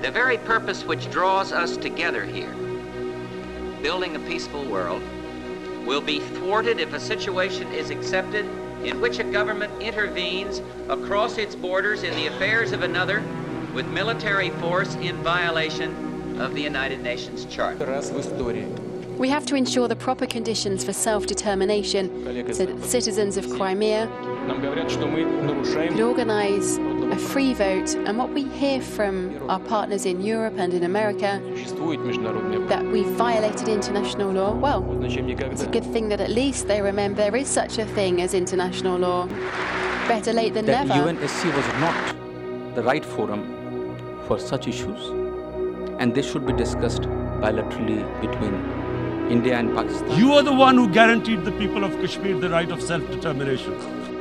The very purpose which draws us together here, building a peaceful world, will be thwarted if a situation is accepted in which a government intervenes across its borders in the affairs of another with military force in violation of the United Nations Charter. раз в истории. We have to ensure the proper conditions for self-determination so that citizens of Crimea could organize a free vote. And what we hear from our partners in Europe and in America, that we violated international law, well, it's a good thing that at least they remember there is such a thing as international law. Better late than that never. UNSC was not the right forum for such issues, and they should be discussed bilaterally between India and Pakistan. You are the one who guaranteed the people of Kashmir the right of self determination.